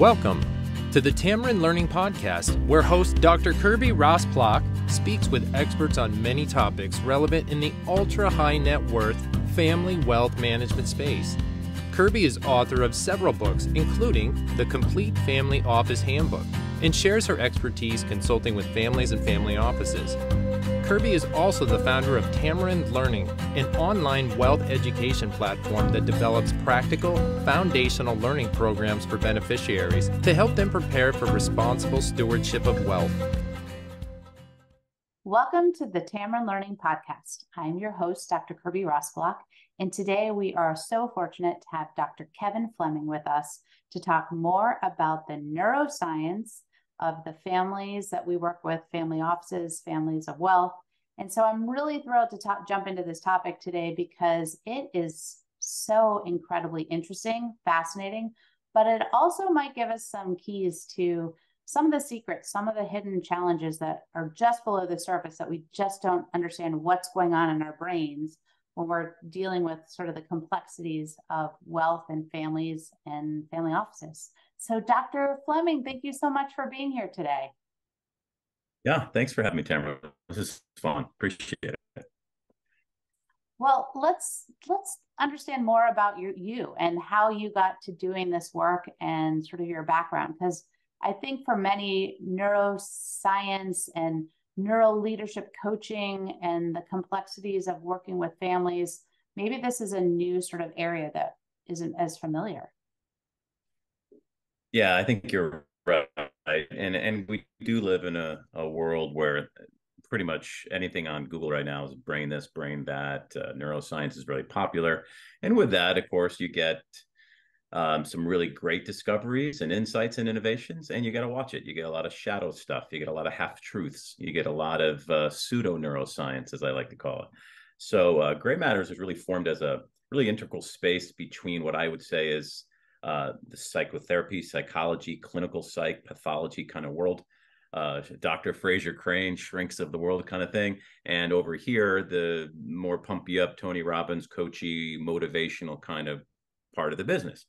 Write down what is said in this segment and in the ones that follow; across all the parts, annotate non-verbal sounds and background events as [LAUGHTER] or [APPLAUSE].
Welcome to the Tamarind Learning Podcast, where host Dr. Kirby Rosplock speaks with experts on many topics relevant in the ultra high net worth family wealth management space. Kirby is author of several books, including The Complete Family Office Handbook, and shares her expertise consulting with families and family offices. Kirby is also the founder of Tamarind Learning, an online wealth education platform that develops practical, foundational learning programs for beneficiaries to help them prepare for responsible stewardship of wealth. Welcome to the Tamarind Learning Podcast. I'm your host, Dr. Kirby Rosplock, and today we are so fortunate to have Dr. Kevin Fleming with us to talk more about the neuroscience of the families that we work with, family offices, families of wealth. And so I'm really thrilled to talk, jump into this topic today because it is so incredibly interesting, fascinating, but it also might give us some keys to some of the secrets, some of the hidden challenges that are just below the surface that we just don't understand what's going on in our brains when we're dealing with sort of the complexities of wealth and families and family offices. So, Dr. Fleming, thank you so much for being here today. Yeah, thanks for having me, Tamara. This is fun. Appreciate it. Well, let's let's understand more about your you and how you got to doing this work and sort of your background because I think for many neuroscience and neuro leadership coaching and the complexities of working with families, maybe this is a new sort of area that isn't as familiar. Yeah, I think you're right. And and we do live in a, a world where pretty much anything on Google right now is brain this, brain that. Uh, neuroscience is really popular. And with that, of course, you get um, some really great discoveries and insights and innovations, and you got to watch it. You get a lot of shadow stuff. You get a lot of half truths. You get a lot of uh, pseudo neuroscience, as I like to call it. So, uh, Grey Matters is really formed as a really integral space between what I would say is uh, the psychotherapy, psychology, clinical psych, pathology kind of world. Uh, Dr. Frasier Crane, shrinks of the world kind of thing. And over here, the more pump you up, Tony Robbins, coachy, motivational kind of part of the business.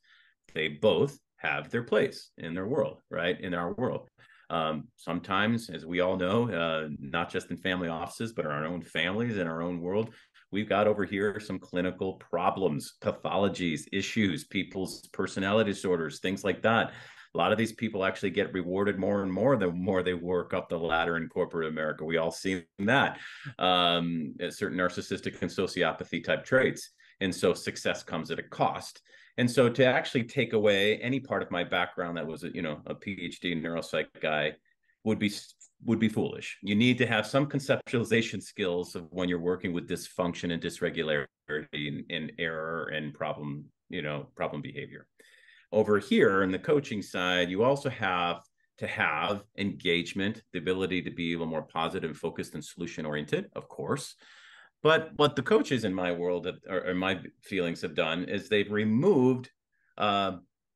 They both have their place in their world, right? In our world. Um, sometimes, as we all know, uh, not just in family offices, but our own families, in our own world, we've got over here some clinical problems, pathologies, issues, people's personality disorders, things like that. A lot of these people actually get rewarded more and more the more they work up the ladder in corporate America. We all see that. Um, certain narcissistic and sociopathy type traits. And so success comes at a cost. And so to actually take away any part of my background that was, a, you know, a PhD neuropsych guy would be would be foolish. You need to have some conceptualization skills of when you're working with dysfunction and dysregularity and, and error and problem, you know, problem behavior. Over here in the coaching side, you also have to have engagement, the ability to be a little more positive, focused, and solution oriented, of course. But what the coaches in my world have, or, or my feelings have done is they've removed uh,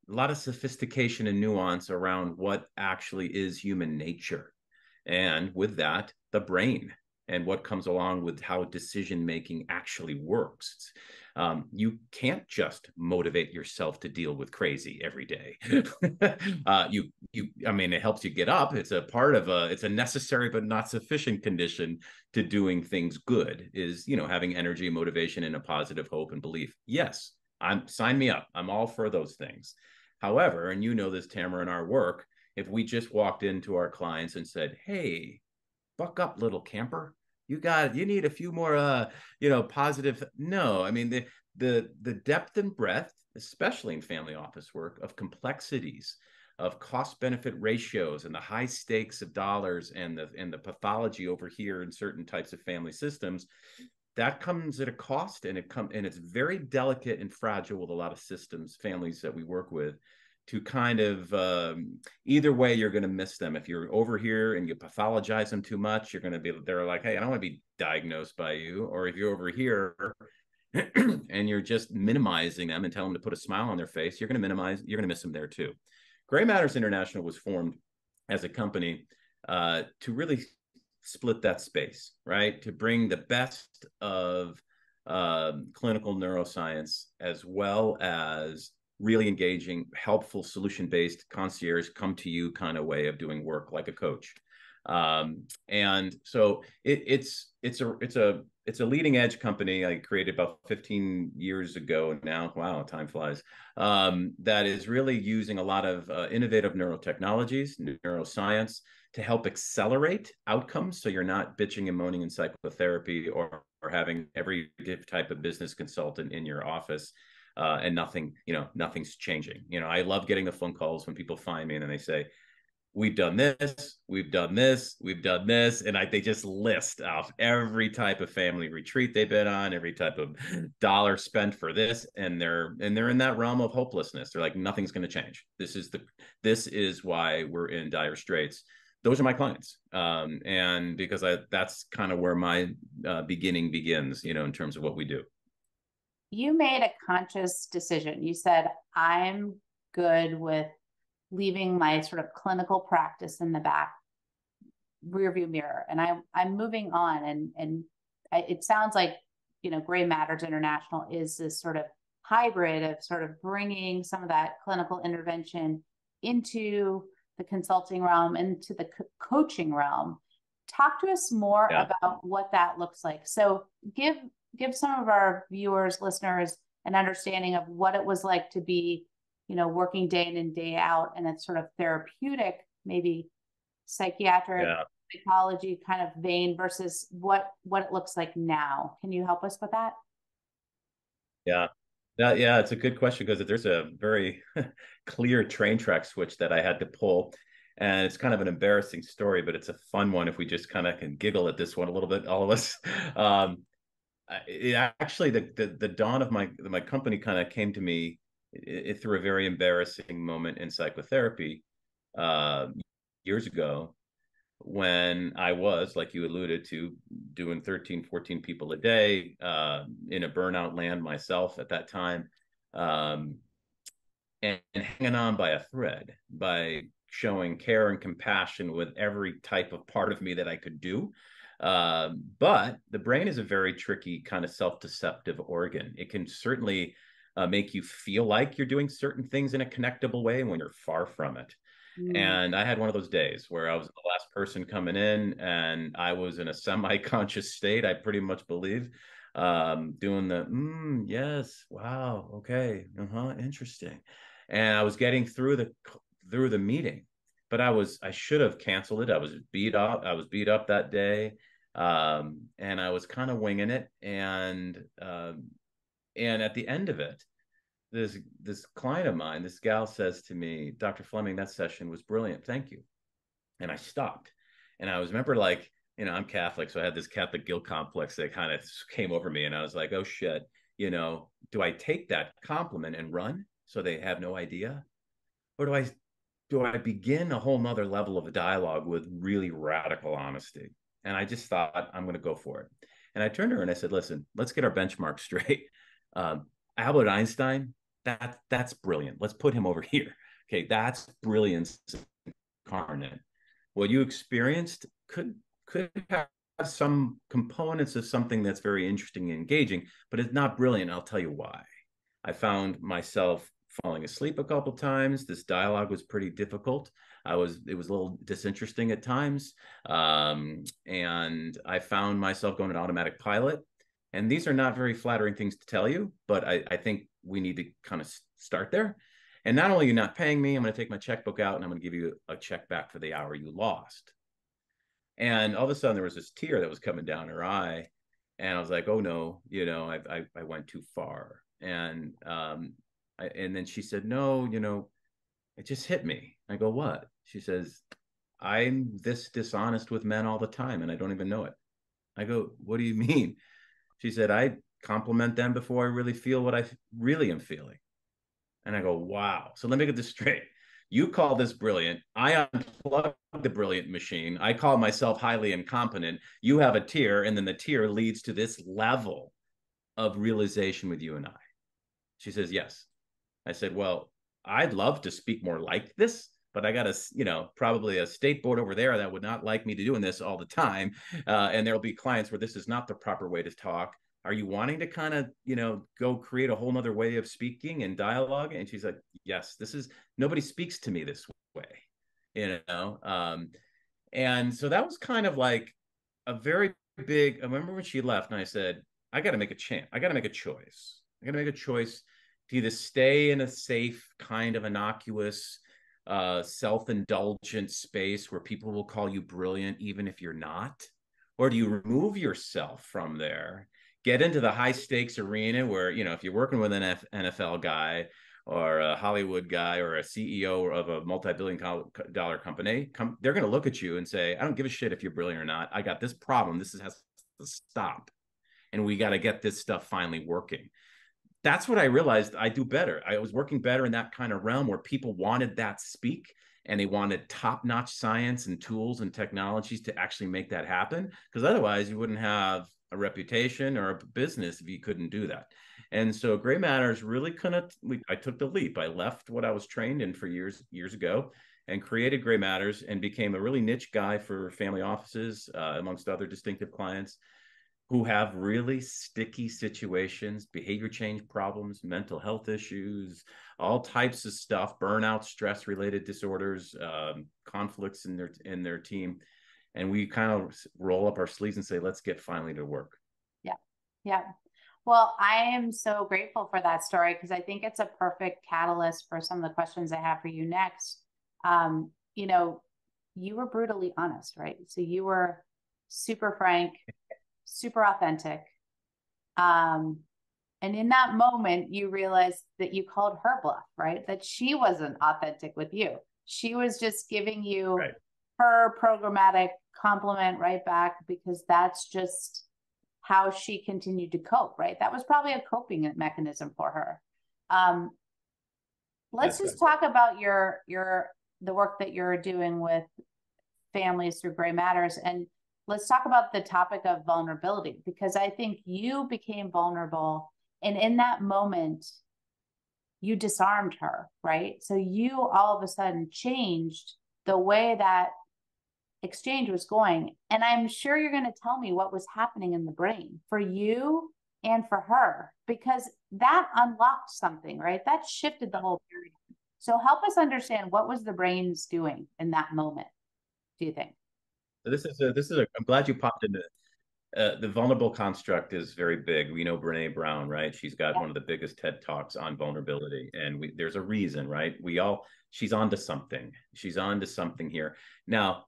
a lot of sophistication and nuance around what actually is human nature and with that the brain and what comes along with how decision making actually works. Um, you can't just motivate yourself to deal with crazy every day. [LAUGHS] Uh, you you i mean it helps you get up. It's a part of a it's a necessary but not sufficient condition to doing things good is you know having energy motivation and a positive hope and belief. Yes i'm sign me up. I'm all for those things. However and you know this tamara in our work if we just walked into our clients and said, "Hey, buck up, little camper. You got you need a few more uh, you know, positive." No, I mean the the the depth and breadth, especially in family office work, of complexities, of cost benefit ratios and the high stakes of dollars and the and the pathology over here in certain types of family systems that comes at a cost and it come and it's very delicate and fragile with a lot of systems families that we work with to kind of um, either way you're going to miss them. If you're over here and you pathologize them too much you're going to be they're like hey i don't want to be diagnosed by you. Or if you're over here [CLEARS THROAT] and you're just minimizing them and tell them to put a smile on their face you're going to minimize you're going to miss them there too. Grey matters international was formed as a company uh, to really split that space right? To bring the best of uh, clinical neuroscience as well as really engaging, helpful, solution based concierge come to you kind of way of doing work like a coach. Um, and so it, it's it's a it's a it's a leading edge company I created about 15 years ago now. Wow, time flies. Um, that is really using a lot of uh, innovative neurotechnologies, neuroscience to help accelerate outcomes. So you're not bitching and moaning in psychotherapy or, or having every type of business consultant in your office. Uh, and nothing, you know, nothing's changing. You know, I love getting the phone calls when people find me and then they say, we've done this, we've done this, we've done this, and I, they just list off every type of family retreat they've been on, every type of [LAUGHS] dollar spent for this, and they're and they're in that realm of hopelessness. They're like, nothing's going to change. This is the this is why we're in dire straits. Those are my clients, um, and because I that's kind of where my uh, beginning begins, you know, in terms of what we do. You made a conscious decision. You said, "I'm good with leaving my sort of clinical practice in the back rearview mirror and I, i'm moving on and and I, it sounds like you know grey matters international is this sort of hybrid of sort of bringing some of that clinical intervention into the consulting realm into the co- coaching realm talk to us more yeah. about what that looks like so give give some of our viewers listeners an understanding of what it was like to be you know, working day in and day out and it's sort of therapeutic, maybe psychiatric yeah. psychology kind of vein versus what what it looks like now. Can you help us with that? Yeah. Yeah, yeah, it's a good question because there's a very [LAUGHS] clear train track switch that I had to pull. And it's kind of an embarrassing story, but it's a fun one if we just kind of can giggle at this one a little bit, all of us. [LAUGHS] Um, it actually, the, the, the dawn of my my company kind of came to me it, through a very embarrassing moment in psychotherapy uh, years ago when I was, like you alluded to, doing 13, 14 people a day uh, in a burnout land myself at that time, um, and, and, hanging on by a thread by showing care and compassion with every type of part of me that I could do. Uh, but the brain is a very tricky kind of self-deceptive organ. It can certainly uh, make you feel like you're doing certain things in a connectable way when you're far from it. Mm. And I had one of those days where I was the last person coming in and I was in a semi conscious state, I pretty much believe, um, doing the, mm, yes, wow, okay, uh huh, interesting. And I was getting through the, through the meeting, but I was, I should have canceled it. I was beat up. I was beat up that day. Um, and I was kind of winging it. And, um, and at the end of it, this this client of mine, this gal says to me, Dr. Fleming, that session was brilliant. Thank you. And I stopped. And I was remember like, you know, I'm Catholic, so I had this Catholic guilt complex that kind of [LAUGHS] came over me. And I was like, oh shit, you know, do I take that compliment and run so they have no idea? Or do I do I begin a whole nother level of a dialogue with really radical honesty? And I just thought I'm going to go for it. And I turned to her and I said, listen, let's get our benchmark [LAUGHS] straight. Um, Albert Einstein, that that's brilliant. Let's put him over here. Okay, that's brilliance incarnate. What you experienced could could have some components of something that's very interesting and engaging, but it's not brilliant. I'll tell you why. I found myself falling asleep a couple times. This dialogue was pretty difficult. I was it was a little disinteresting at times, um, and I found myself going to automatic pilot and these are not very flattering things to tell you, but I, I think we need to kind of start there. And not only are you not paying me, I'm going to take my checkbook out and I'm going to give you a check back for the hour you lost. And all of a sudden, there was this tear that was coming down her eye, and I was like, "Oh no, you know, I I, I went too far." And um, I, and then she said, "No, you know, it just hit me." I go, "What?" She says, "I'm this dishonest with men all the time, and I don't even know it." I go, "What do you [LAUGHS] mean?" She said, I compliment them before I really feel what I really am feeling. And I go, wow. So let me get this [LAUGHS] straight. You call this brilliant. I unplug the brilliant machine. I call myself highly incompetent. You have a tear, and then the tear leads to this level of realization with you and I. She says, yes. I said, well, I'd love to speak more like this but I got a, you know, probably a state board over there that would not like me to doing this all the time. Uh, and there'll be clients where this is not the proper way to talk. are you wanting to kind of you know go create a whole nother way of speaking and dialogue and she's like yes this is nobody speaks to me this way you know um and so that was kind of like a very big i remember when she left and i said i got to make a chance i got to make a choice i got to make a choice to either stay in a safe kind of innocuous uh, self-indulgent space where people will call you brilliant even if you're not or do you remove yourself from there get into the high stakes arena where you know if you're working with an NFL guy or a Hollywood guy or a CEO of a multi-billion dollar company, come, they're going to look at you and say, "I don't give a shit if you're brilliant or not. I got this problem. This has to stop, and we got to get this stuff finally working." That's what I realized I do better. I was working better in that kind of realm where people wanted that speak and they wanted top-notch science and tools and technologies to actually make that happen. Because otherwise, you wouldn't have a reputation or a business if you couldn't do that. And so Grey Matters really kind of I took the leap. I left what I was trained in for years years ago and created Grey Matters and became a really niche guy for family offices uh, amongst other distinctive clients who have really sticky situations, behavior change problems, mental health issues, all types of stuff, burnout, stress related disorders, um, conflicts in their in their team. And we kind of roll up our sleeves and say let's get finally to work. Yeah. Yeah. Well i am so grateful for that story because i think it's a perfect catalyst for some of the questions i have for you next. Um, you know you were brutally honest right? So you were super frank super authentic um, and in that moment you realized that you called her bluff right that she wasn't authentic with you she was just giving you right. her programmatic compliment right back because that's just how she continued to cope, right? That was probably a coping mechanism for her. Um, let's that's just right. talk about your your the work that you're doing with families through Grey Matters and let's talk about the topic of vulnerability because I think you became vulnerable and in that moment you disarmed her, right? So you all of a sudden changed the way that exchange was going. And I'm sure you're going to tell me what was happening in the brain for you and for her, because that unlocked something, right? That shifted the whole period. So help us understand what was the brains doing in that moment, do you think? This is a, this is a, I'm glad you popped into uh, the vulnerable construct is very big. We know Brene Brown, right? She's got one of the biggest TED talks on vulnerability, and we, there's a reason, right? We all she's on to something. She's on to something here. Now,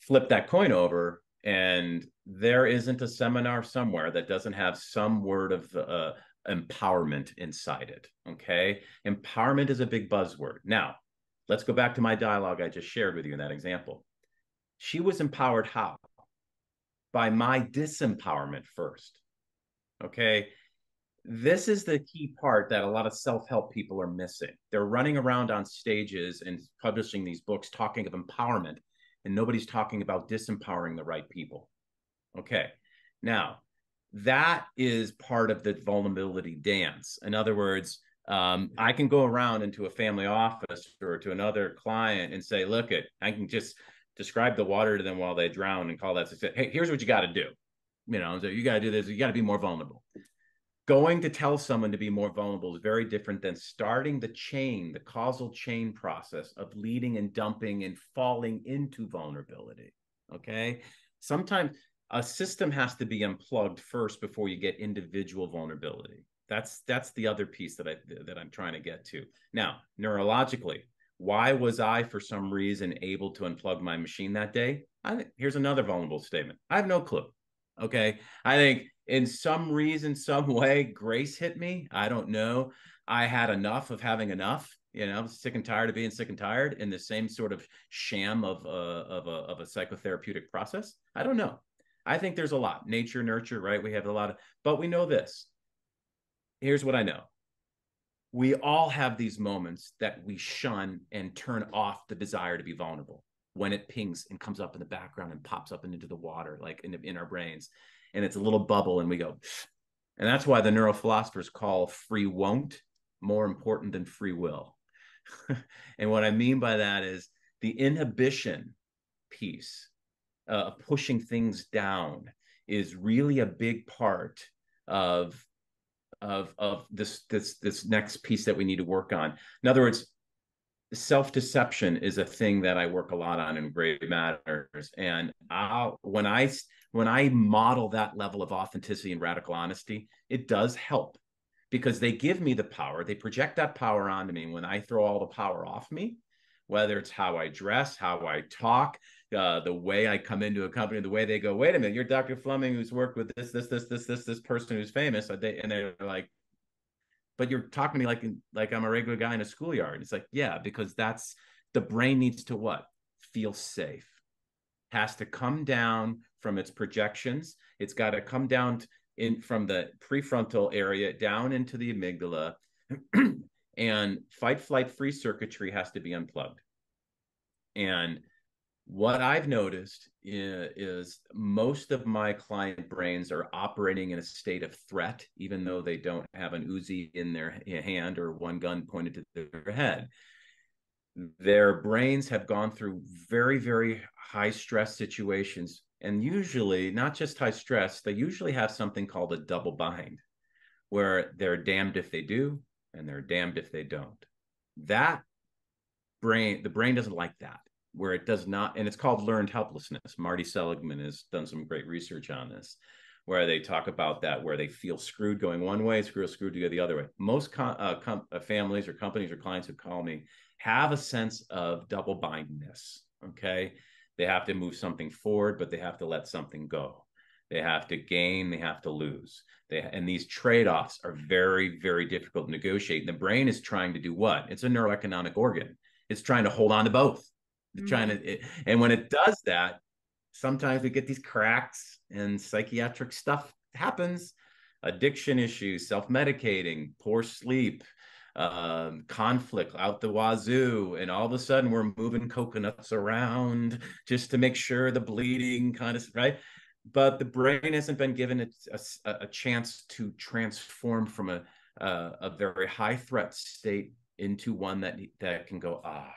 flip that coin over and there isn't a seminar somewhere that doesn't have some word of uh, empowerment inside it okay empowerment is a big buzzword now let's go back to my dialogue i just shared with you in that example she was empowered how by my disempowerment first okay this is the key part that a lot of self-help people are missing they're running around on stages and publishing these books talking of empowerment and nobody's talking about disempowering the right people. Okay. Now, that is part of the vulnerability dance. In other words, um, I can go around into a family office or to another client and say, look, it, I can just describe the water to them while they drown and call that success. Hey, here's what you got to do. You know, so you got to do this. You got to be more vulnerable going to tell someone to be more vulnerable is very different than starting the chain, the causal chain process of leading and dumping and falling into vulnerability. Okay. Sometimes a system has to be unplugged first before you get individual vulnerability. That's that's the other piece that I that I'm trying to get to. Now, neurologically, why was I for some reason able to unplug my machine that day? I think here's another vulnerable statement. I have no clue. Okay. I think in some reason, some way, grace hit me. I don't know. I had enough of having enough. You know, sick and tired of being sick and tired in the same sort of sham of a, of a of a psychotherapeutic process. I don't know. I think there's a lot nature, nurture, right? We have a lot of, but we know this. Here's what I know. We all have these moments that we shun and turn off the desire to be vulnerable when it pings and comes up in the background and pops up and into the water, like in, in our brains. And it's a little bubble and we go and that's why the neurophilosophers call free won't more important than free will. [LAUGHS] And what i mean by that is the inhibition piece uh, pushing things down is really a big part of of of this this this next piece that we need to work on. In other words, self deception is a thing that I work a lot on in Grey Matters, and I'll, when I when I model that level of authenticity and radical honesty, it does help because they give me the power. They project that power onto me. When I throw all the power off me, whether it's how I dress, how I talk, uh, the way I come into a company, the way they go, wait a minute, you're Dr. Fleming who's worked with this, this, this, this, this, this person who's famous. And they're like, but you're talking to me like like I'm a regular guy in a schoolyard. It's like, yeah, because that's the brain needs to what? Feel safe. Has to come down from its projections. It's got to come down in from the prefrontal area down into the amygdala. [CLEARS THROAT] and fight flight free circuitry has to be unplugged. And what I've noticed is, is, most of my client brains are operating in a state of threat, even though they don't have an Uzi in their hand or one gun pointed to their head. Their brains have gone through very, very high stress situations. And usually, not just high stress, they usually have something called a double bind, where they're damned if they do and they're damned if they don't. That brain, the brain doesn't like that where it does not, and it's called learned helplessness. Marty Seligman has done some great research on this, where they talk about that, where they feel screwed going one way, screw screwed to go the other way. Most com- uh, com- uh, families or companies or clients who call me have a sense of double bindness. Okay, they have to move something forward, but they have to let something go. They have to gain, they have to lose. They, and these trade offs are very, very difficult to negotiate. And the brain is trying to do what? It's a neuroeconomic organ. It's trying to hold on to both mm-hmm. trying to it, and when it does that sometimes we get these cracks and psychiatric stuff happens addiction issues self-medicating poor sleep um, conflict out the wazoo and all of a sudden we're moving coconuts around just to make sure the bleeding kind of right but the brain hasn't been given a, a, a chance to transform from a, a, a very high threat state into one that that can go ah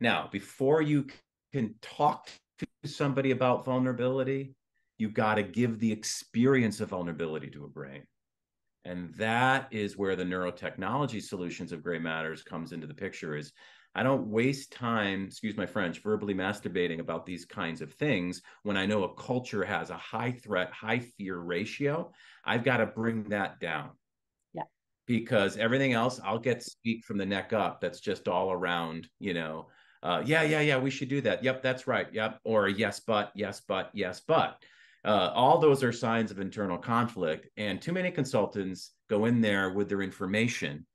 now, before you can talk to somebody about vulnerability, you got to give the experience of vulnerability to a brain. And that is where the neurotechnology solutions of grey Matters comes into the picture is I don't waste time, excuse my French, verbally masturbating about these kinds of things when I know a culture has a high threat, high fear ratio. I've got to bring that down. Yeah. Because everything else, I'll get speak from the neck up. That's just all around, you know, uh, yeah, yeah, yeah, we should do that. Yep, that's right. Yep. Or yes, but, yes, but, yes, but. Uh, all those are signs of internal conflict. And too many consultants go in there with their information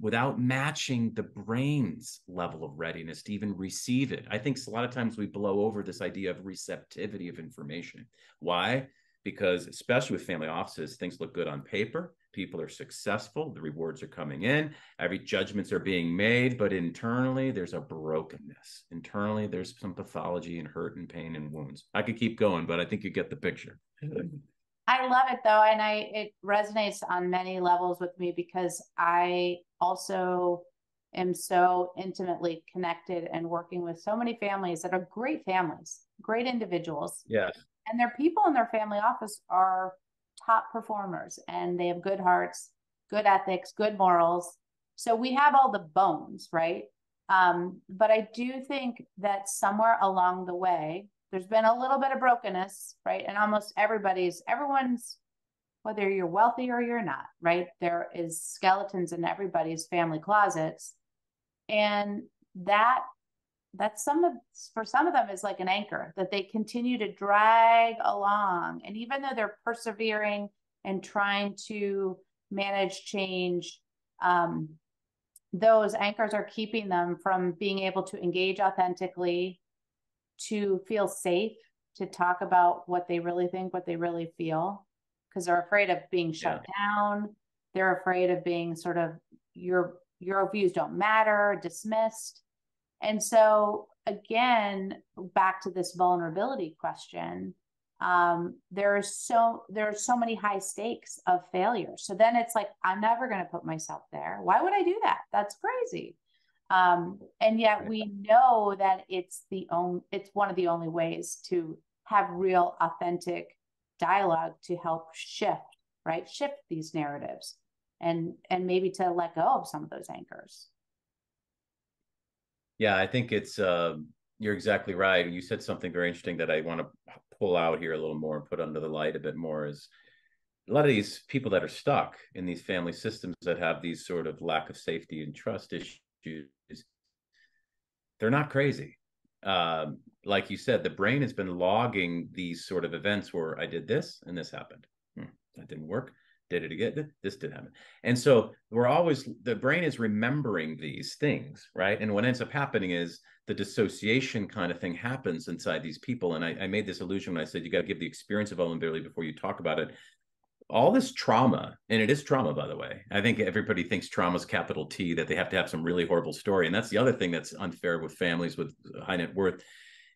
without matching the brain's level of readiness to even receive it. I think a lot of times we blow over this idea of receptivity of information. Why? Because, especially with family offices, things look good on paper people are successful the rewards are coming in every judgments are being made but internally there's a brokenness. Internally there's some pathology and hurt and pain and wounds. I could keep going but i think you get the picture. I love it though and i it resonates on many levels with me because i also am so intimately connected and working with so many families that are great families great individuals. Yes. And their people in their family office are top performers and they have good hearts, good ethics, good morals. So we have all the bones, right? Um, but I do think that somewhere along the way, there's been a little bit of brokenness, right? And almost everybody's, everyone's, whether you're wealthy or you're not, right? There is skeletons in everybody's family closets. And that that's some of for some of them is like an anchor that they continue to drag along. And even though they're persevering and trying to manage change um, those anchors are keeping them from being able to engage authentically to feel safe to talk about what they really think what they really feel. Because they're afraid of being shut yeah. down. They're afraid of being sort of your your views don't matter dismissed and so again, back to this vulnerability question, um, there are so there are so many high stakes of failure. So then it's like I'm never going to put myself there. Why would I do that? That's crazy. Um, and yet we know that it's the only it's one of the only ways to have real authentic dialogue to help shift, right? Shift these narratives and and maybe to let go of some of those anchors. Yeah, I think it's uh, you're exactly right. You said something very interesting that I want to pull out here a little more and put under the light a bit more is a lot of these people that are stuck in these family systems that have these sort of lack of safety and trust issues they're not crazy. Um, like you said the brain has been logging these sort of events where i did this and this happened. Hmm, that didn't work did it again this did happen and so we're always the brain is remembering these things right and what ends up happening is the dissociation kind of thing happens inside these people and i, I made this illusion when i said you got to give the experience of vulnerability before you talk about it all this trauma, and it is trauma, by the way. I think everybody thinks trauma is capital T, that they have to have some really horrible story. And that's the other thing that's unfair with families with high net worth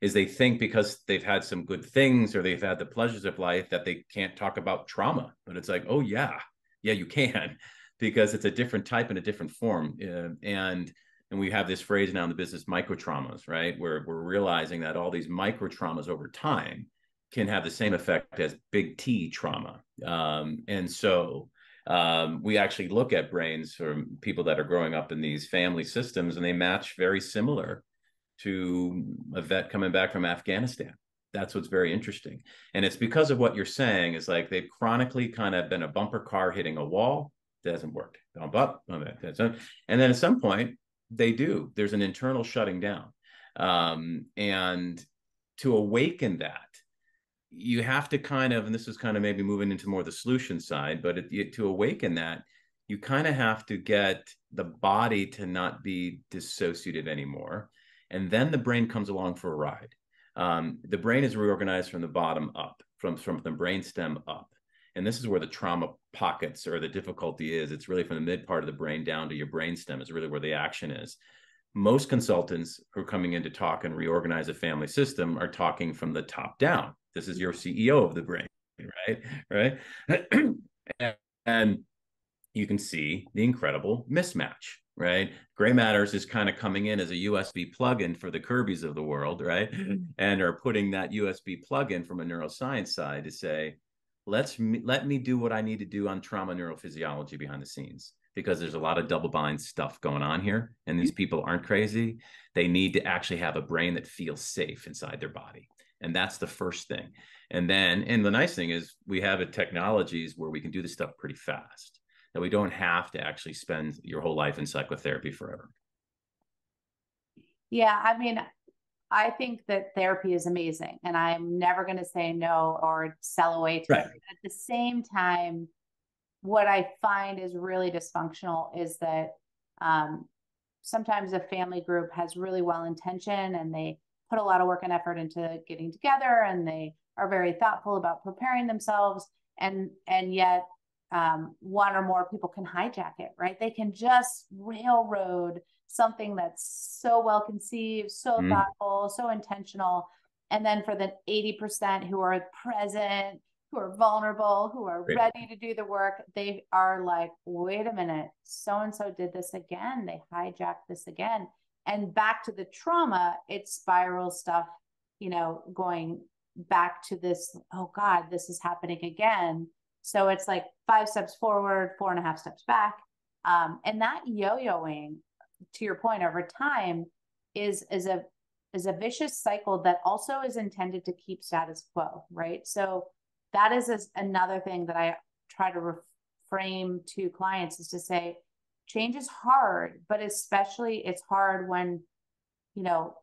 is they think because they've had some good things or they've had the pleasures of life that they can't talk about trauma. But it's like, oh yeah, yeah, you can, [LAUGHS] because it's a different type and a different form. Uh, and and we have this phrase now in the business, micro traumas, right? Where we're realizing that all these micro traumas over time can have the same effect as big T trauma. Um, and so um, we actually look at brains from people that are growing up in these family systems, and they match very similar to a vet coming back from Afghanistan. That's what's very interesting. And it's because of what you're saying is like they've chronically kind of been a bumper car hitting a wall. That hasn't worked. Bump up. And then at some point, they do. There's an internal shutting down. Um, and to awaken that, you have to kind of, and this is kind of maybe moving into more the solution side, but it, to awaken that, you kind of have to get the body to not be dissociative anymore. And then the brain comes along for a ride. Um, the brain is reorganized from the bottom up, from, from the brain stem up. And this is where the trauma pockets or the difficulty is. It's really from the mid part of the brain down to your brain stem is really where the action is most consultants who are coming in to talk and reorganize a family system are talking from the top down. This is your CEO of the brain, right? Right. [CLEARS THROAT] and you can see the incredible mismatch, right? Grey Matters is kind of coming in as a USB plugin for the Kirby's of the world, right? Mm-hmm. And are putting that USB plug-in from a neuroscience side to say, let's me, let me do what I need to do on trauma neurophysiology behind the scenes because there's a lot of double bind stuff going on here and these mm-hmm. people aren't crazy. They need to actually have a brain that feels safe inside their body and that's the first thing. And then and the nice thing is we have a technologies where we can do this stuff pretty fast that we don't have to actually spend your whole life in psychotherapy forever yeah i mean i think that therapy is amazing and i'm never going to say no or sell away to right. it at the same time what I find is really dysfunctional is that um, sometimes a family group has really well intention and they put a lot of work and effort into getting together and they are very thoughtful about preparing themselves and and yet um, one or more people can hijack it right they can just railroad something that's so well conceived so mm. thoughtful so intentional and then for the 80% who are present who are vulnerable, who are ready to do the work, they are like, wait a minute, so and so did this again. They hijacked this again. And back to the trauma, it spirals stuff, you know, going back to this, oh God, this is happening again. So it's like five steps forward, four and a half steps back. Um, and that yo-yoing, to your point, over time is is a is a vicious cycle that also is intended to keep status quo, right? So that is a, another thing that I try to reframe to clients is to say change is hard, but especially it's hard when, you know,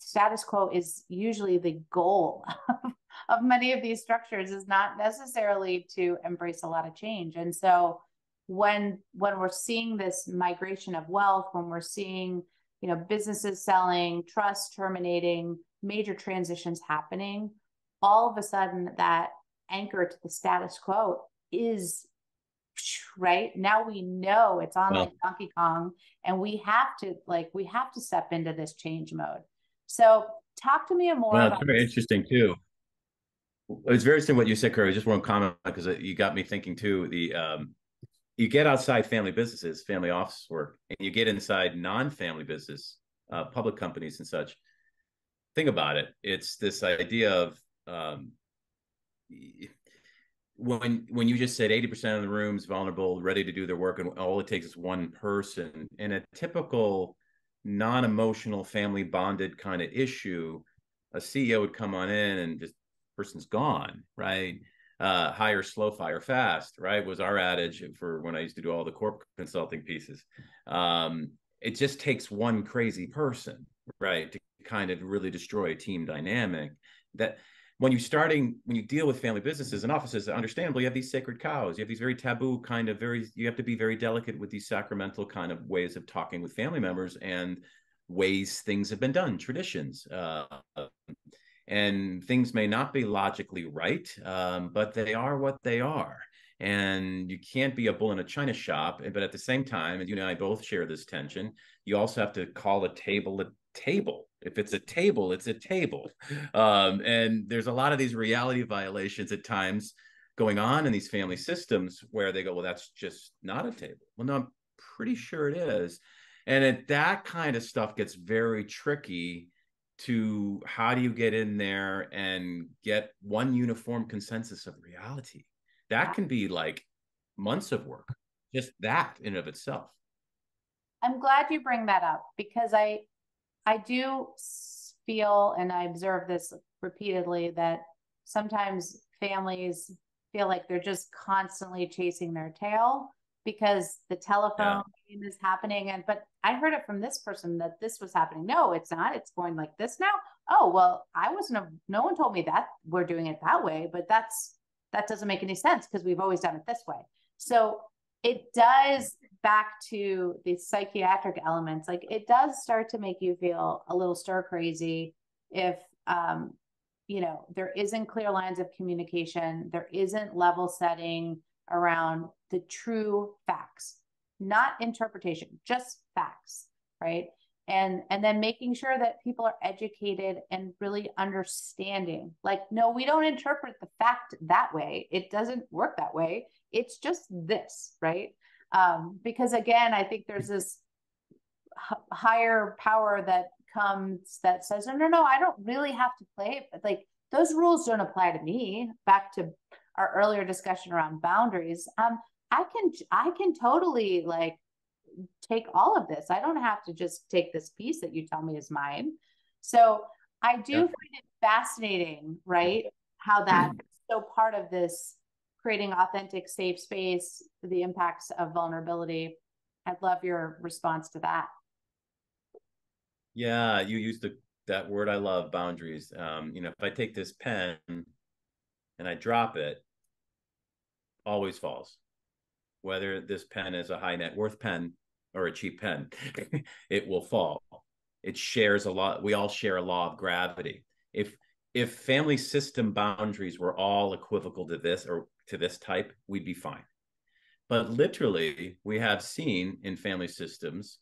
status quo is usually the goal [LAUGHS] of, of many of these structures is not necessarily to embrace a lot of change. And so when when we're seeing this migration of wealth, when we're seeing, you know, businesses selling, trust terminating, major transitions happening, all of a sudden that anchor to the status quo is right now we know it's on well, like donkey kong and we have to like we have to step into this change mode so talk to me more well, about very this. interesting too it's very similar to what you said Kirby. just one comment because you got me thinking too the um you get outside family businesses family office work and you get inside non-family business uh, public companies and such think about it it's this idea of um, when when you just said 80% of the rooms vulnerable ready to do their work and all it takes is one person in a typical non-emotional family bonded kind of issue a ceo would come on in and this person's gone right? Uh, hire slow fire fast right was our adage for when i used to do all the corp consulting pieces. Um, it just takes one crazy person right to kind of really destroy a team dynamic that when you starting when you deal with family businesses and offices understandably you have these sacred cows. You have these very taboo kind of very you have to be very delicate with these sacramental kind of ways of talking with family members and ways things have been done traditions uh, and things may not be logically right um, but they are what they are. And you can't be a bull in a china shop but at the same time and you and i both share this tension you also have to call a table table. If it's a table it's a table. Um, and there's a lot of these reality violations at times going on in these family systems where they go well that's just not a table. Well no i'm pretty sure it is. And it, that kind of stuff gets very tricky to how do you get in there and get one uniform consensus of reality? That can be like months of work just that in of itself. I'm glad you bring that up because i I do feel, and I observe this repeatedly, that sometimes families feel like they're just constantly chasing their tail because the telephone yeah. is happening. And but I heard it from this person that this was happening. No, it's not. It's going like this now. Oh well, I wasn't. A, no one told me that we're doing it that way. But that's that doesn't make any sense because we've always done it this way. So it does back to the psychiatric elements like it does start to make you feel a little stir crazy if um you know there isn't clear lines of communication there isn't level setting around the true facts not interpretation just facts right? And and then making sure that people are educated and really understanding like no we don't interpret the fact that way. It doesn't work that way. It's just this right um, because again i think there's this h- higher power that comes that says no no no i don't really have to play it. Like those rules don't apply to me. Back to our earlier discussion around boundaries um i can i can totally like take all of this. I don't have to just take this piece that you tell me is mine. So i do yeah. find it fascinating right how that's so part of this creating authentic, safe space, for the impacts of vulnerability. I'd love your response to that. Yeah, you used the that word I love, boundaries. Um, you know, if I take this pen and I drop it, always falls. Whether this pen is a high net worth pen or a cheap pen, [LAUGHS] it will fall. It shares a lot. We all share a law of gravity. If if family system boundaries were all equivocal to this or to this type, we'd be fine. But literally, we have seen in family systems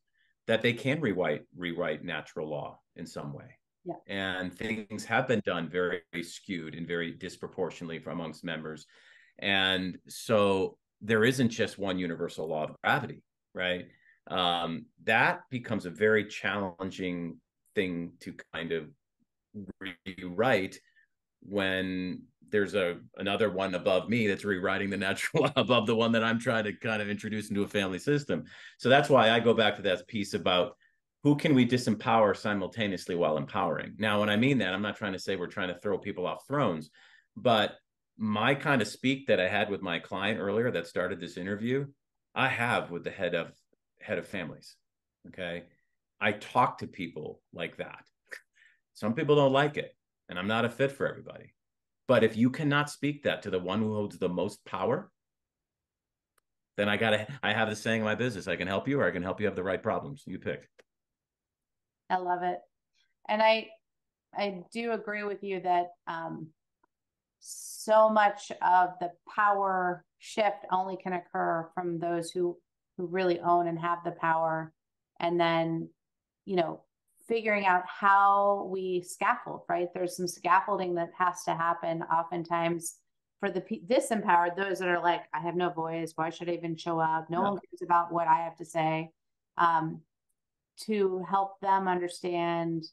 that they can rewrite rewrite natural law in some way. Yeah. And things have been done very, very skewed and very disproportionately amongst members. And so there isn't just one universal law of gravity, right? Um, that becomes a very challenging thing to kind of rewrite when there's a another one above me that's rewriting the natural law [LAUGHS] above the one that I'm trying to kind of introduce into a family system. So that's why I go back to that piece about who can we disempower simultaneously while empowering. Now, when I mean that, I'm not trying to say we're trying to throw people off thrones, but my kind of speak that I had with my client earlier that started this interview, I have with the head of head of families. Okay. I talk to people like that. Some people don't like it and I'm not a fit for everybody. But if you cannot speak that to the one who holds the most power, then I gotta I have the saying in my business, I can help you or I can help you have the right problems. You pick. I love it. And I I do agree with you that um so much of the power shift only can occur from those who who really own and have the power and then you know figuring out how we scaffold, right? There's some scaffolding that has to happen oftentimes for the disempowered, those that are like, I have no voice. Why should I even show up? No, no. one cares about what I have to say. Um, to help them understand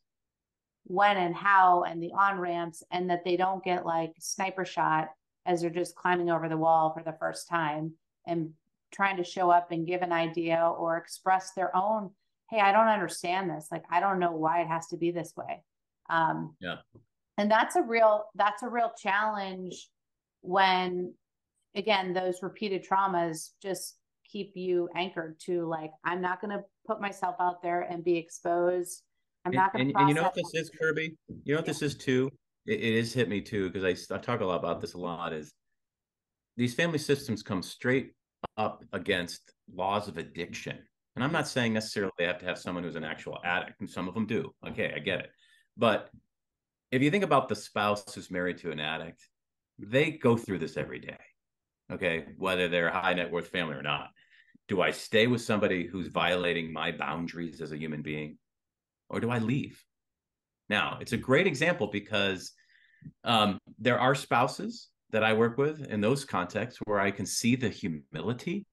when and how and the on ramps, and that they don't get like sniper shot as they're just climbing over the wall for the first time and trying to show up and give an idea or express their own hey i don't understand this. Like i don't know why it has to be this way. Um yeah. and that's a real that's a real challenge when again those repeated traumas just keep you anchored to like i'm not going to put myself out there and be exposed. I'm and, not going to and, you know what this is kirby? You know what yeah. this is too? It, it is hit me too because I, I talk a lot about this a lot is these family systems come straight up against laws of addiction and i'm not saying necessarily they have to have someone who's an actual addict and some of them do. Okay i get it. But if you think about the spouse who's married to an addict they go through this every day okay whether they're a high net worth family or not. Do i stay with somebody who's violating my boundaries as a human being or do i leave? Now it's a great example because um, there are spouses that i work with in those contexts where i can see the humility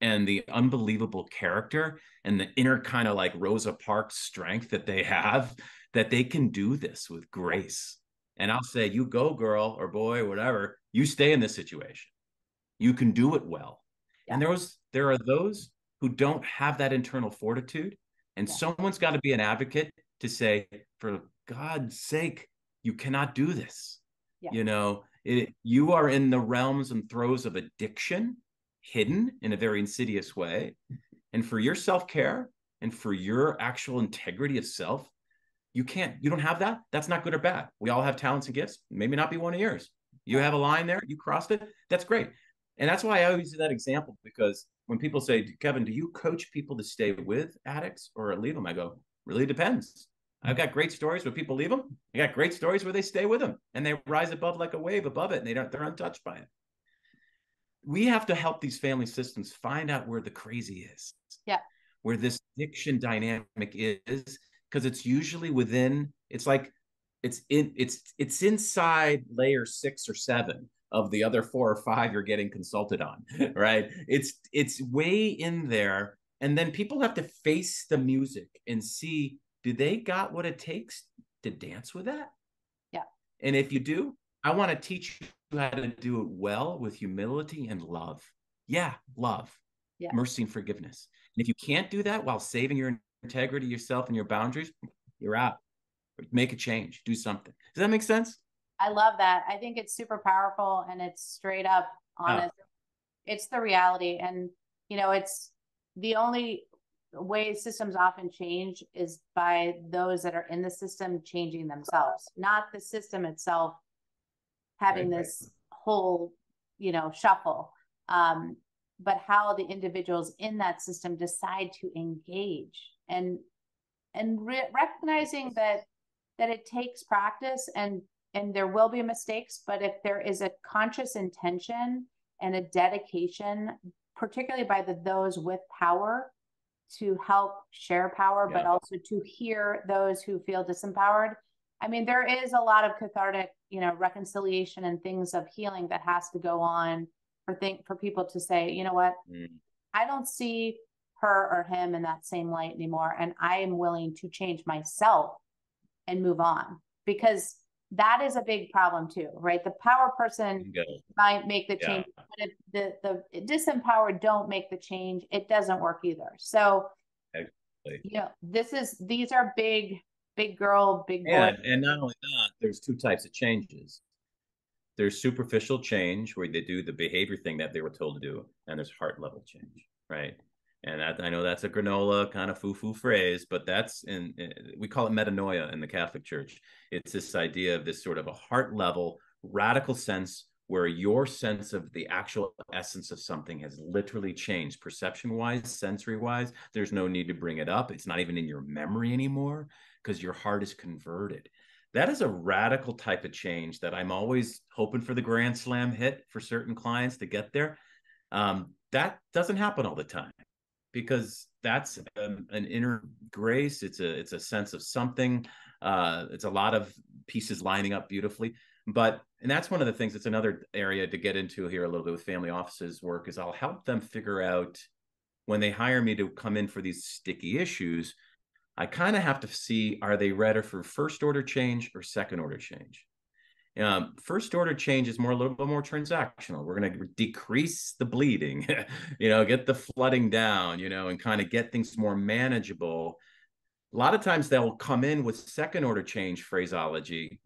and the unbelievable character and the inner kind of like rosa parks strength that they have that they can do this with grace and I'll say, you go, girl or boy, whatever, you stay in this situation. You can do it well. Yeah. And there was there are those who don't have that internal fortitude. And yeah. someone's got to be an advocate to say, for God's sake, you cannot do this. Yeah. You know, it, you are in the realms and throes of addiction, hidden in a very insidious way. And for your self care and for your actual integrity of self, you can't you don't have that? That's not good or bad. We all have talents and gifts. Maybe not be one of yours. You have a line there you crossed it. That's great. And that's why i always do that example because when people say kevin do you coach people to stay with addicts or leave them i go really depends. I've got great stories where people leave them i got great stories where they stay with them and they rise above like a wave above it and they don't they're untouched by it we have to help these family systems find out where the crazy is. Yeah. Where this addiction dynamic is because it's usually within it's like it's in it's it's inside layer six or seven of the other four or five you're getting consulted on [LAUGHS] right? It's it's way in there and then people have to face the music and see do they got what it takes to dance with that? Yeah. And if you do i want to teach you how to do it well with humility and love yeah love yeah. mercy and forgiveness and if you can't do that while saving your integrity yourself and your boundaries, you're out. Make a change, do something. Does that make sense? I love that. I think it's super powerful and it's straight up oh. honest. Oh. It's the reality. And, you know, it's the only way systems often change is by those that are in the system changing themselves, not the system itself having right, this right. whole, you know, shuffle. Um, but how the individuals in that system decide to engage and and re- recognizing that that it takes practice and and there will be mistakes but if there is a conscious intention and a dedication particularly by the those with power to help share power yeah. but also to hear those who feel disempowered i mean there is a lot of cathartic you know reconciliation and things of healing that has to go on for think for people to say you know what mm. i don't see her or him in that same light anymore. And I am willing to change myself and move on because that is a big problem too, right? The power person might make the change, but if the, the disempowered don't make the change, it doesn't work either. So, exactly. you know, this is, these are big, big girl, big boy. And, and not only that, there's two types of changes. There's superficial change where they do the behavior thing that they were told to do, and there's heart level change, right? and that, I know that's a granola kind of foo-foo phrase, but that's in we call it metanoia in the Catholic Church. It's this idea of this sort of a heart level radical sense where your sense of the actual essence of something has literally changed perception wise, sensory wise. There's no need to bring it up. It's not even in your memory anymore because your heart is converted. That is a radical type of change that I'm always hoping for the grand slam hit for certain clients to get there. Um, that doesn't happen all the time because that's um, an inner grace it's a it's a sense of something uh, it's a lot of pieces lining up beautifully but and that's one of the things it's another area to get into here a little bit with family offices work is i'll help them figure out when they hire me to come in for these sticky issues i kind of have to see are they ready for first order change or second order change Um, first order change is more a little bit more transactional. We're going to decrease the bleeding, [LAUGHS] you know, get the flooding down, you know, and kind of get things more manageable. A lot of times they'll come in with second order change phraseology.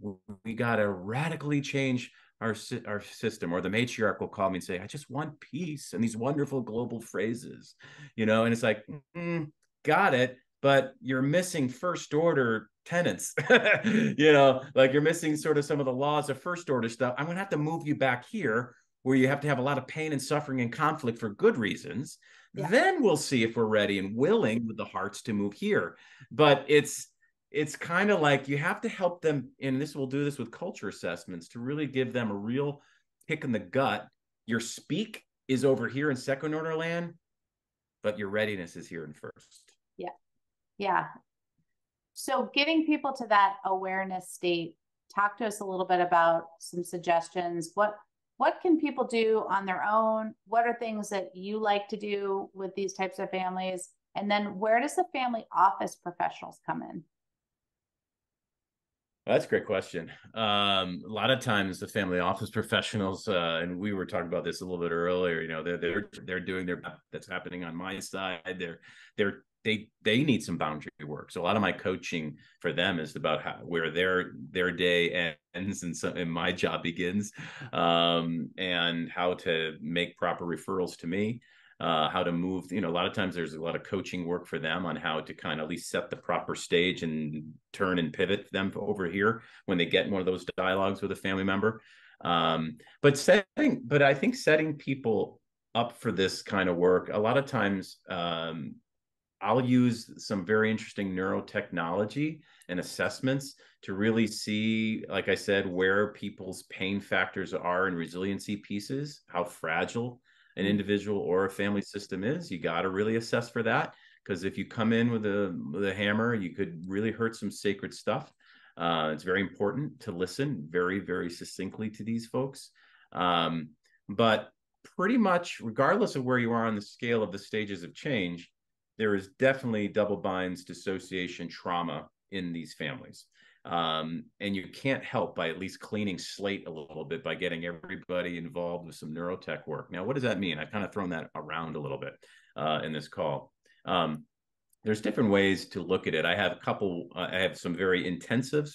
We got to radically change our our system or the matriarch will call me and say i just want peace and these wonderful global phrases you know and it's like mm, got it but you're missing first order tenants. [LAUGHS] You know like you're missing sort of some of the laws of first order stuff. I'm going to have to move you back here where you have to have a lot of pain and suffering and conflict for good reasons. Yeah. then we'll see if we're ready and willing with the hearts to move here. But it's it's kind of like you have to help them and this will do this with culture assessments to really give them a real kick in the gut. Your speak is over here in second order land but your readiness is here in first yeah so getting people to that awareness state talk to us a little bit about some suggestions what what can people do on their own what are things that you like to do with these types of families and then where does the family office professionals come in that's a great question. Um, a lot of times, the family office professionals, uh, and we were talking about this a little bit earlier. You know, they're they're they're doing their that's happening on my side. They're they're they they need some boundary work. So a lot of my coaching for them is about how where their their day ends and, some, and my job begins, um, and how to make proper referrals to me uh, how to move. You know, a lot of times there's a lot of coaching work for them on how to kind of at least set the proper stage and turn and pivot them over here when they get one of those dialogues with a family member. Um, but setting, but I think setting people up for this kind of work, a lot of times um, I'll use some very interesting neurotechnology and assessments to really see, like I said, where people's pain factors are and resiliency pieces, how fragile an individual or a family system is. You got to really assess for that because if you come in with a with a hammer, you could really hurt some sacred stuff. Uh, it's very important to listen very very succinctly to these folks. Um, but pretty much, regardless of where you are on the scale of the stages of change, there is definitely double binds dissociation trauma in these families. Um, and you can't help by at least cleaning slate a little bit by getting everybody involved with some neurotech work. Now, what does that mean? I've kind of thrown that around a little bit uh, in this call. Um, there's different ways to look at it. I have a couple. Uh, I have some very intensives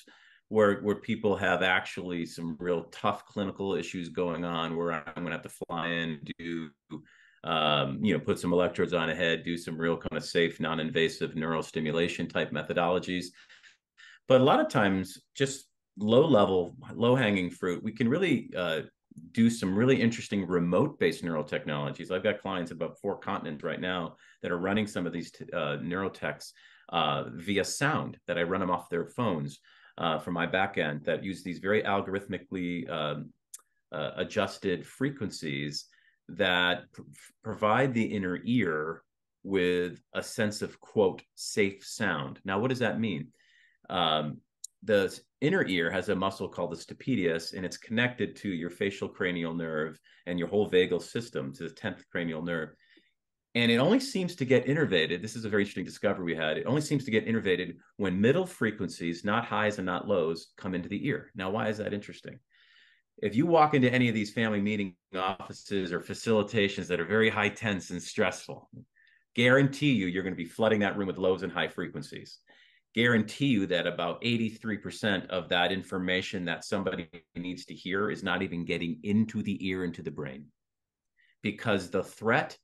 where where people have actually some real tough clinical issues going on. Where I'm going to have to fly in, do um, you know, put some electrodes on a head, do some real kind of safe, non-invasive neural stimulation type methodologies. But a lot of times, just low level, low hanging fruit, we can really uh, do some really interesting remote based neural technologies. I've got clients about four continents right now that are running some of these t- uh, neurotechs uh, via sound that I run them off their phones uh, from my backend that use these very algorithmically um, uh, adjusted frequencies that pr- provide the inner ear with a sense of quote safe sound. Now, what does that mean? Um, the inner ear has a muscle called the stapedius, and it's connected to your facial cranial nerve and your whole vagal system to the 10th cranial nerve. And it only seems to get innervated. This is a very interesting discovery we had. It only seems to get innervated when middle frequencies, not highs and not lows, come into the ear. Now, why is that interesting? If you walk into any of these family meeting offices or facilitations that are very high tense and stressful, guarantee you you're going to be flooding that room with lows and high frequencies guarantee you that about 83% of that information that somebody needs to hear is not even getting into the ear, into the brain. Because the threat,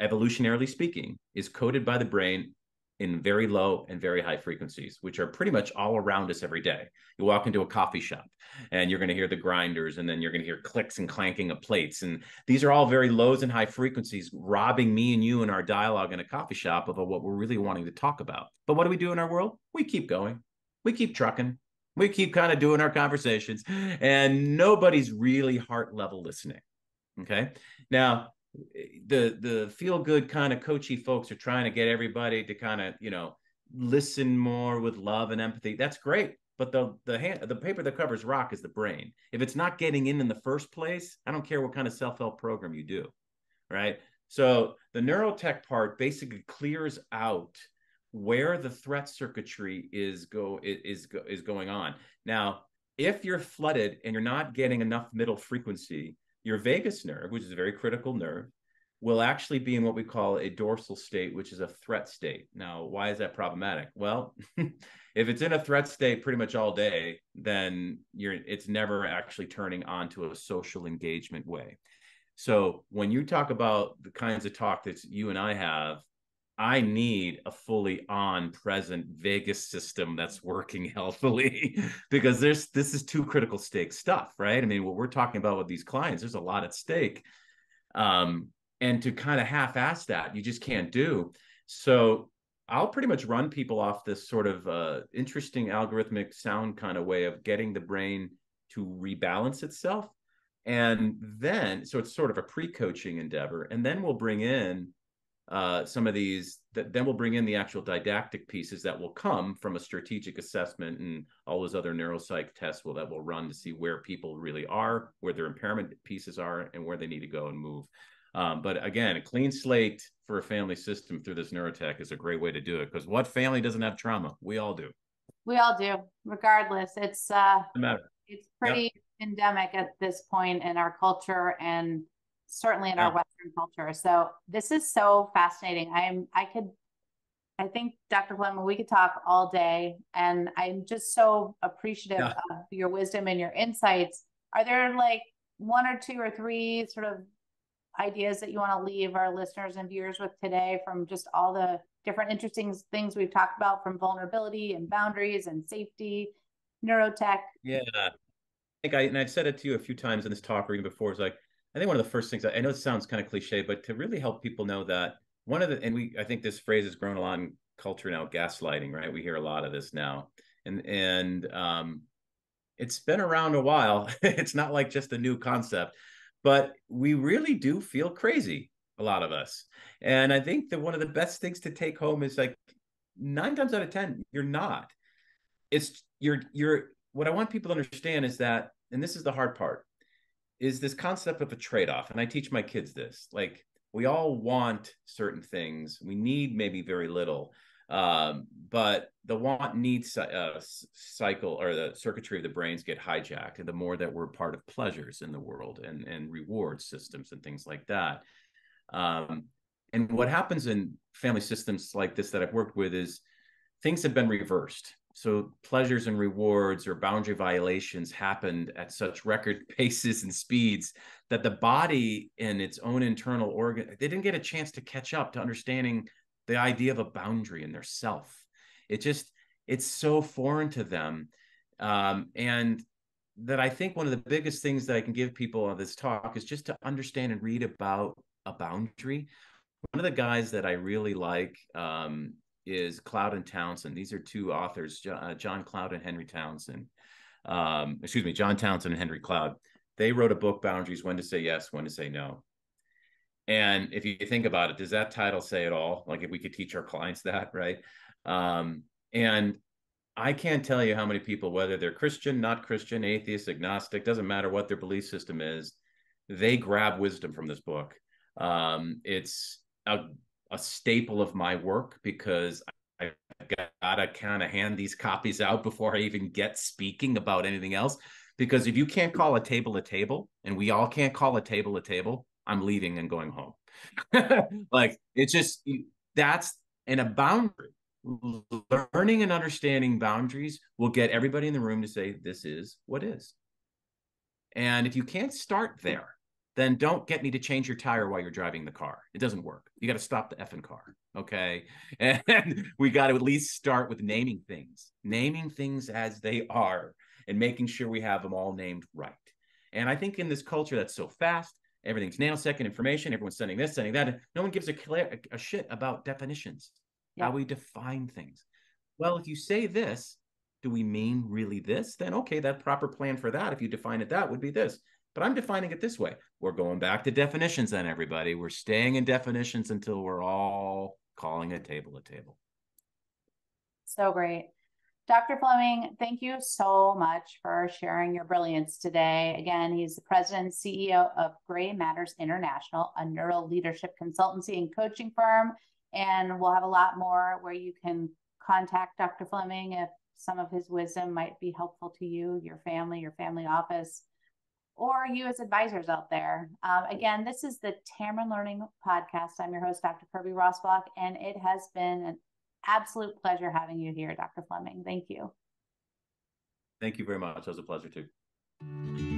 evolutionarily speaking, is coded by the brain in very low and very high frequencies, which are pretty much all around us every day. You walk into a coffee shop and you're going to hear the grinders, and then you're going to hear clicks and clanking of plates. And these are all very lows and high frequencies, robbing me and you in our dialogue in a coffee shop of what we're really wanting to talk about. But what do we do in our world? We keep going, we keep trucking, we keep kind of doing our conversations, and nobody's really heart level listening. Okay. Now, the the feel good kind of coachy folks are trying to get everybody to kind of you know listen more with love and empathy. That's great but the the hand the paper that covers rock is the brain. If it's not getting in in the first place i don't care what kind of self-help program you do right? So the neurotech part basically clears out where the threat circuitry is go is is going on. Now if you're flooded and you're not getting enough middle frequency, your vagus nerve, which is a very critical nerve, will actually be in what we call a dorsal state, which is a threat state. Now, why is that problematic? Well, [LAUGHS] if it's in a threat state pretty much all day, then you're it's never actually turning on to a social engagement way. So when you talk about the kinds of talk that you and I have, I need a fully on present vagus system that's working [LAUGHS] healthily because there's this is too critical stake stuff, right? I mean, what we're talking about with these clients, there's a lot at stake. Um, and to kind of half-ass that, you just can't do. So I'll pretty much run people off this sort of uh, interesting algorithmic sound kind of way of getting the brain to rebalance itself. And then, so it's sort of a pre coaching endeavor. And then we'll bring in uh, some of these that then we'll bring in the actual didactic pieces that will come from a strategic assessment and all those other neuropsych tests will that will run to see where people really are where their impairment pieces are and where they need to go and move. Um, but again a clean slate for a family system through this neurotech is a great way to do it because what family doesn't have trauma? We all do. We all do regardless. It's uh it's pretty yep. endemic at this point in our culture and certainly in yeah. our Western culture. So this is so fascinating. I'm I could I think Dr. Fleming, we could talk all day and I'm just so appreciative yeah. of your wisdom and your insights. Are there like one or two or three sort of ideas that you want to leave our listeners and viewers with today from just all the different interesting things we've talked about from vulnerability and boundaries and safety, neurotech? Yeah. I think I, and I've said it to you a few times in this talk or even before, it's like, I think one of the first things I know it sounds kind of cliche, but to really help people know that one of the and we I think this phrase has grown a lot in culture now, gaslighting, right? We hear a lot of this now. And and um it's been around a while. [LAUGHS] it's not like just a new concept, but we really do feel crazy, a lot of us. And I think that one of the best things to take home is like nine times out of ten, you're not. It's you're you're what I want people to understand is that, and this is the hard part, is this concept of a trade-off and i teach my kids this like we all want certain things we need maybe very little um, but the want need uh, cycle or the circuitry of the brains get hijacked and the more that we're part of pleasures in the world and and reward systems and things like that um, and what happens in family systems like this that i've worked with is things have been reversed so pleasures and rewards or boundary violations happened at such record [LAUGHS] paces and speeds that the body in its own internal organ they didn't get a chance to catch up to understanding the idea of a boundary in their self. It just it's so foreign to them. Um, and that i think one of the biggest things that i can give people on this talk is just to understand and read about a boundary. One of the guys that i really like um, is Cloud and Townsend. These are two authors, uh, John Cloud and Henry Townsend. Um, excuse me, John Townsend and Henry Cloud. They wrote a book, Boundaries: When to Say Yes, When to Say No. And if you think about it, does that title say it all? Like if we could teach our clients that, right? Um, and I can't tell you how many people, whether they're Christian, not Christian, atheist, agnostic, doesn't matter what their belief system is, they grab wisdom from this book. Um, it's a a staple of my work because I've gotta kind of hand these copies out before I even get speaking about anything else. Because if you can't call a table a table, and we all can't call a table a table, I'm leaving and going home. [LAUGHS] like it's just that's in a boundary. Learning and understanding boundaries will get everybody in the room to say, This is what is. And if you can't start there, then don't get me to change your tire while you're driving the car. It doesn't work. You got to stop the effing car. Okay. [LAUGHS] And we got to at least start with naming things, naming things as they are and making sure we have them all named right. And I think in this culture that's so fast, everything's nanosecond information, everyone's sending this, sending that. No one gives a, clear, a shit about definitions, yeah. how we define things. Well, if you say this, do we mean really this? Then okay, that proper plan for that, if you define it that, would be this. But I'm defining it this way. We're going back to definitions then, everybody. We're staying in definitions until we're all calling a table a table. So great. Dr. Fleming, thank you so much for sharing your brilliance today. Again, he's the president and CEO of Grey Matters International, a neural leadership consultancy and coaching firm. And we'll have a lot more where you can contact Dr. Fleming if some of his wisdom might be helpful to you, your family, your family office, or you as advisors out there. Um, again, this is the Tamarind Learning Podcast. I'm your host, Dr. Kirby Rosplock, and it has been an absolute pleasure having you here, Dr. Fleming. Thank you. Thank you very much. It was a pleasure too.